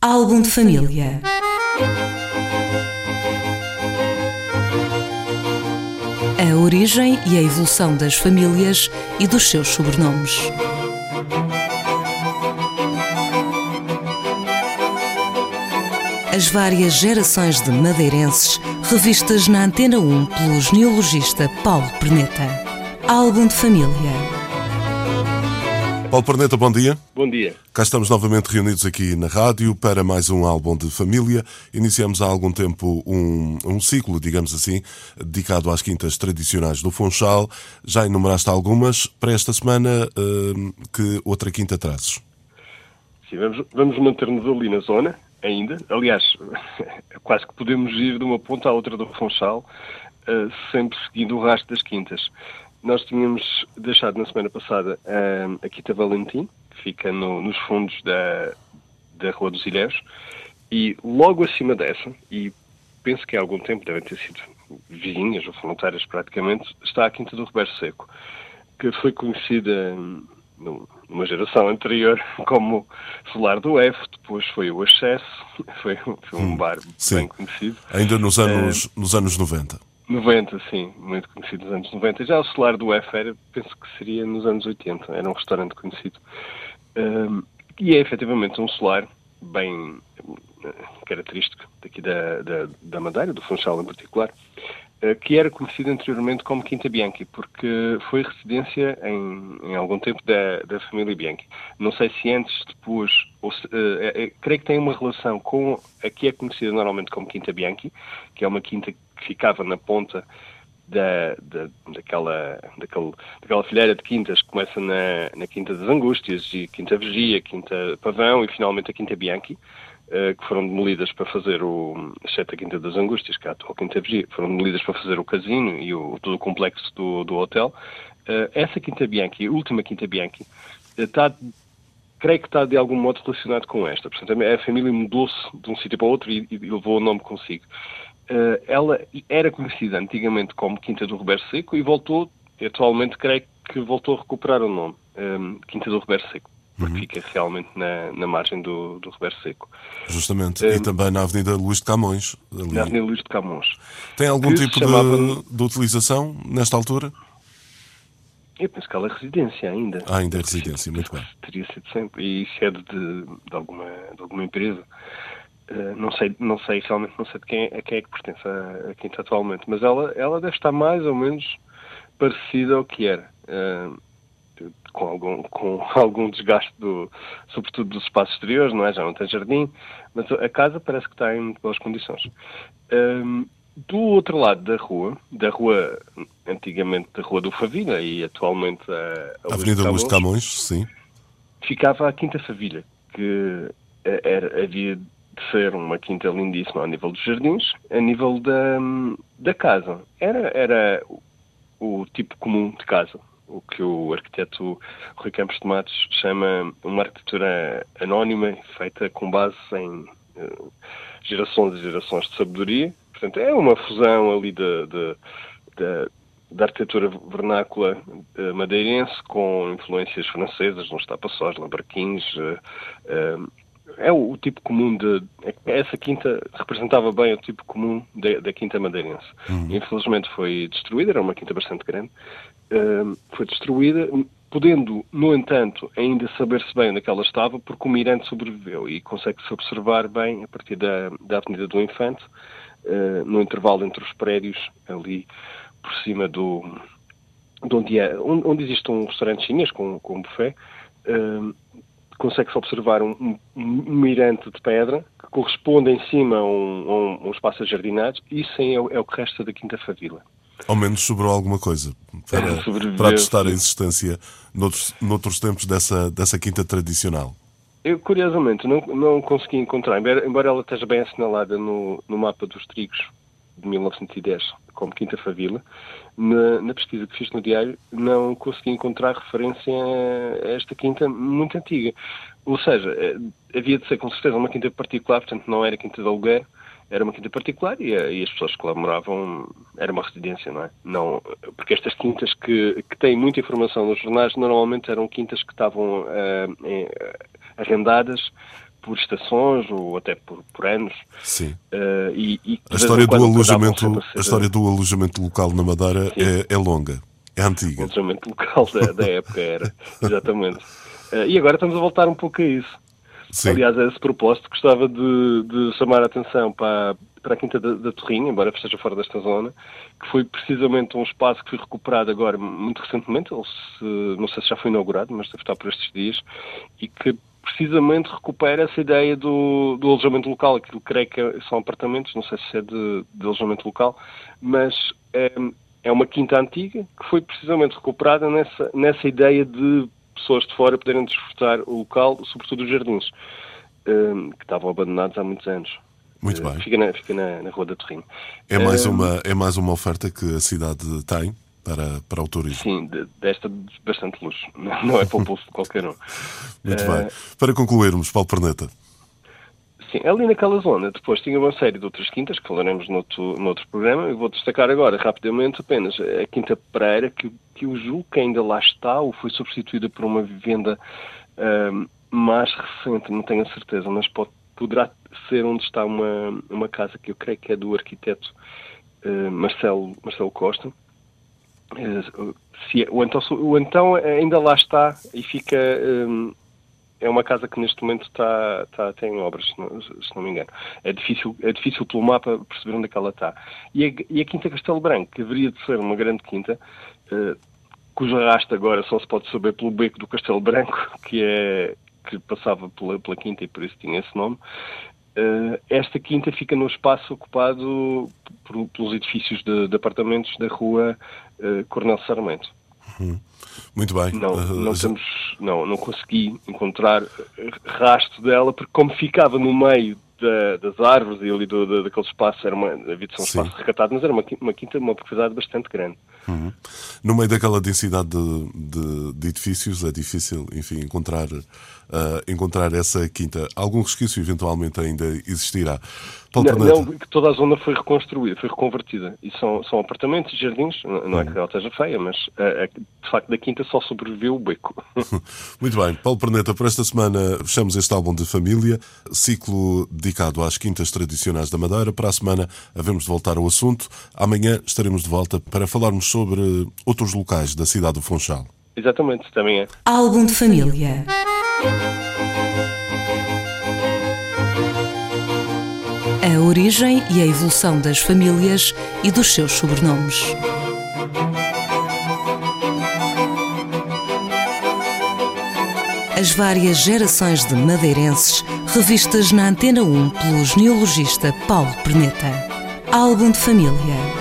Álbum de família. A origem e a evolução das famílias e dos seus sobrenomes. As várias gerações de madeirenses revistas na Antena 1 pelo genealogista Paulo Perneta. Álbum de família. Paulo Perneta, bom dia. Bom dia. Cá estamos novamente reunidos aqui na rádio para mais um álbum de família. Iniciamos há algum tempo um, um ciclo, digamos assim, dedicado às quintas tradicionais do Funchal. Já enumeraste algumas. Para esta semana, uh, que outra quinta trazes? Sim, vamos, vamos manter-nos ali na zona, ainda. Aliás, quase que podemos ir de uma ponta à outra do Funchal, uh, sempre seguindo o rastro das quintas. Nós tínhamos deixado na semana passada uh, a Quinta Valentim, que fica no, nos fundos da, da Rua dos Ilhéus, e logo acima dessa, e penso que há algum tempo devem ter sido vizinhas ou voluntárias praticamente, está a Quinta do Roberto Seco, que foi conhecida numa geração anterior como Solar do F, depois foi o Acesso, foi, um hum, bar sim. bem conhecido. Ainda nos anos, nos anos 90. 90, sim, muito conhecido nos anos 90. Já o Solar do F era, penso que seria nos anos 80, era um restaurante conhecido. Um, e é efetivamente um solar bem eh, característico daqui da, da, da Madeira, do Funchal em particular, uh, que era conhecido anteriormente como Quinta Bianchi, porque foi residência em, em algum tempo da, da família Bianchi. Não sei se antes, depois, ou se, uh, creio que tem uma relação com a que é conhecida normalmente como Quinta Bianchi, que é uma quinta que ficava na ponta da, da, daquela, daquele, daquela fileira de quintas que começa na, na Quinta das Angústias e Quinta Vigia, Quinta Pavão e finalmente a Quinta Bianchi, uh, que foram demolidas para fazer o, exceto a Quinta das Angústias, que é a atual Quinta Vigia, foram demolidas para fazer o casino e o, todo o complexo do, do hotel. Uh, essa Quinta Bianchi, a última Quinta Bianchi, está creio que está de algum modo relacionado com esta. Portanto, a família mudou-se de um sítio para o outro e, e levou o nome consigo. Uh, ela era conhecida antigamente como Quinta do Roberto Seco e voltou, atualmente creio que voltou a recuperar o nome, ehm, Quinta do Roberto Seco, porque uhum. fica realmente na, na margem do, do Roberto Seco. Justamente, um, e ehm, também na Avenida Luís de Camões. Ali. Na Avenida Luís de Camões. Tem algum tipo chamava... de, de utilização nesta altura? Eu penso que ela é residência ainda. Ah, ainda é residência, muito bem. Teria sido sempre. E sede de, de, alguma, de alguma empresa. Uh, não sei, não sei realmente, não sei de quem, a quem é que pertence a, a Quinta atualmente, mas ela, ela deve estar mais ou menos parecida ao que era. Uh, com algum, com algum desgaste, do, sobretudo dos espaços exteriores, não é? Já não tem jardim, mas a casa parece que está em muito boas condições. Um, eh, do outro lado da rua, da rua, antigamente da Rua do Favilha e atualmente a, a Avenida Luís de Camões, sim. Ficava a Quinta Favilha, que era, havia de ser uma quinta lindíssima ao nível dos jardins, a nível da, da casa. Era, era o, tipo comum de casa, o que o arquiteto Rui Campos de Matos chama uma arquitetura anónima, feita com base em uh, gerações e gerações de sabedoria, Portanto, é uma fusão ali de da arquitetura vernácula uh, madeirense com influências francesas, nos tapaçós, lambarquins. Uh, uh, é o, o, tipo comum de. É essa quinta representava bem o tipo comum de, da quinta madeirense. Uhum. Infelizmente foi destruída, era uma quinta bastante grande. foi destruída, podendo, no entanto, ainda saber-se bem onde é ela estava, porque o mirante sobreviveu e consegue-se observar bem a partir da, da Avenida do Infante uh, no intervalo entre os prédios, ali por cima do. De onde, é, onde, onde existe um restaurante chinês com, com um buffet, uh, consegue-se observar um, um, um, mirante de pedra que corresponde em cima a um, um espaço ajardinado. Isso é, é o que resta da Quinta Favila. Ao menos sobrou alguma coisa para, para testar a existência noutros, noutros tempos dessa, dessa quinta tradicional. Eu, curiosamente, não, não consegui encontrar, embora ela esteja bem assinalada no, no mapa dos trigos de 1910, como Quinta Favila, na, na, pesquisa que fiz no diário, não consegui encontrar referência a esta quinta muito antiga. Ou seja, eh, havia de ser com certeza uma quinta particular, portanto não era quinta de aluguer, era uma quinta particular e, e, as pessoas que lá moravam era uma residência, não é? Não, porque estas quintas que, que têm muita informação nos jornais normalmente eram quintas que estavam uh, em, arrendadas por estações ou até por, por anos. Sim. Uh, e, e a história do alojamento, a, história do alojamento local na Madeira é, é, longa, é antiga. O alojamento local da, da época era, exatamente. Uh, e agora estamos a voltar um pouco a isso. Sim. Aliás, a esse propósito, gostava de, de chamar a atenção para, para a Quinta da, da Torrinha, embora esteja fora desta zona, que foi precisamente um espaço que foi recuperado agora muito recentemente, ou se, não sei se já foi inaugurado, mas deve estar por estes dias, e que precisamente recupera essa ideia do, do alojamento local, aquilo creio que são apartamentos, não sei se é de, de alojamento local, mas é, é uma quinta antiga que foi precisamente recuperada nessa, nessa ideia de pessoas de fora poderem desfrutar o local, sobretudo os jardins, um, que estavam abandonados há muitos anos. Muito bem. Fica na, fica na, na Rua da Torrinho. É mais, uma, é mais uma oferta que a cidade tem para, para o turismo. Sim, de, desta bastante luxo. Não é para o pulso de qualquer um. Muito uh, bem. Para concluirmos, Paulo Perneta. Sim, ali naquela zona, depois tinha uma série de outras quintas, que falaremos noutro, noutro programa, e vou destacar agora, rapidamente, apenas a Quinta Pereira, que, que o julgo que ainda lá está, ou foi substituída por uma vivenda uh, mais recente, não tenho a certeza, mas pode, poderá ser onde está uma, uma casa que eu creio que é do arquiteto uh, Marcelo, Marcelo Costa. Se é, o, então, o então ainda lá está e fica um, é uma casa que neste momento está, está até em obras, se não, se não, me engano. É difícil, é difícil pelo mapa perceber onde é que ela está. E a, e a Quinta Castelo Branco, que haveria de ser uma grande quinta, uh, cujo arrasto agora só se pode saber pelo beco do Castelo Branco, que é que passava pela, pela quinta e por isso tinha esse nome. Uh, esta quinta fica no espaço ocupado por, pelos edifícios de, de, apartamentos da rua uh, Coronel Sarmento. Uhum. Muito bem. Não, uh, não, temos, não, não consegui encontrar rastro dela, porque como ficava no meio da, das árvores e ali do, do, daquele espaço, era uma, havia de ser um espaço recatado, mas era uma, uma quinta, uma propriedade bastante grande. Uhum. No meio daquela densidade de, de, de, edifícios é difícil, enfim, encontrar, uh, encontrar essa quinta. Algum resquício eventualmente ainda existirá. Não, não, toda a zona foi reconstruída, foi reconvertida. E são, são apartamentos jardins, não é que ela esteja feia, mas de facto da quinta só sobreviveu o beco. Muito bem, Paulo Perneta, por esta semana fechamos este álbum de família, ciclo dedicado às quintas tradicionais da Madeira. Para a semana havemos de voltar ao assunto. Amanhã estaremos de volta para falarmos sobre sobre outros locais da cidade do Funchal. Exatamente, também é. Álbum de família. A origem e a evolução das famílias e dos seus sobrenomes. As várias gerações de madeirenses revistas na Antena 1 pelo genealogista Paulo Perneta. Álbum de família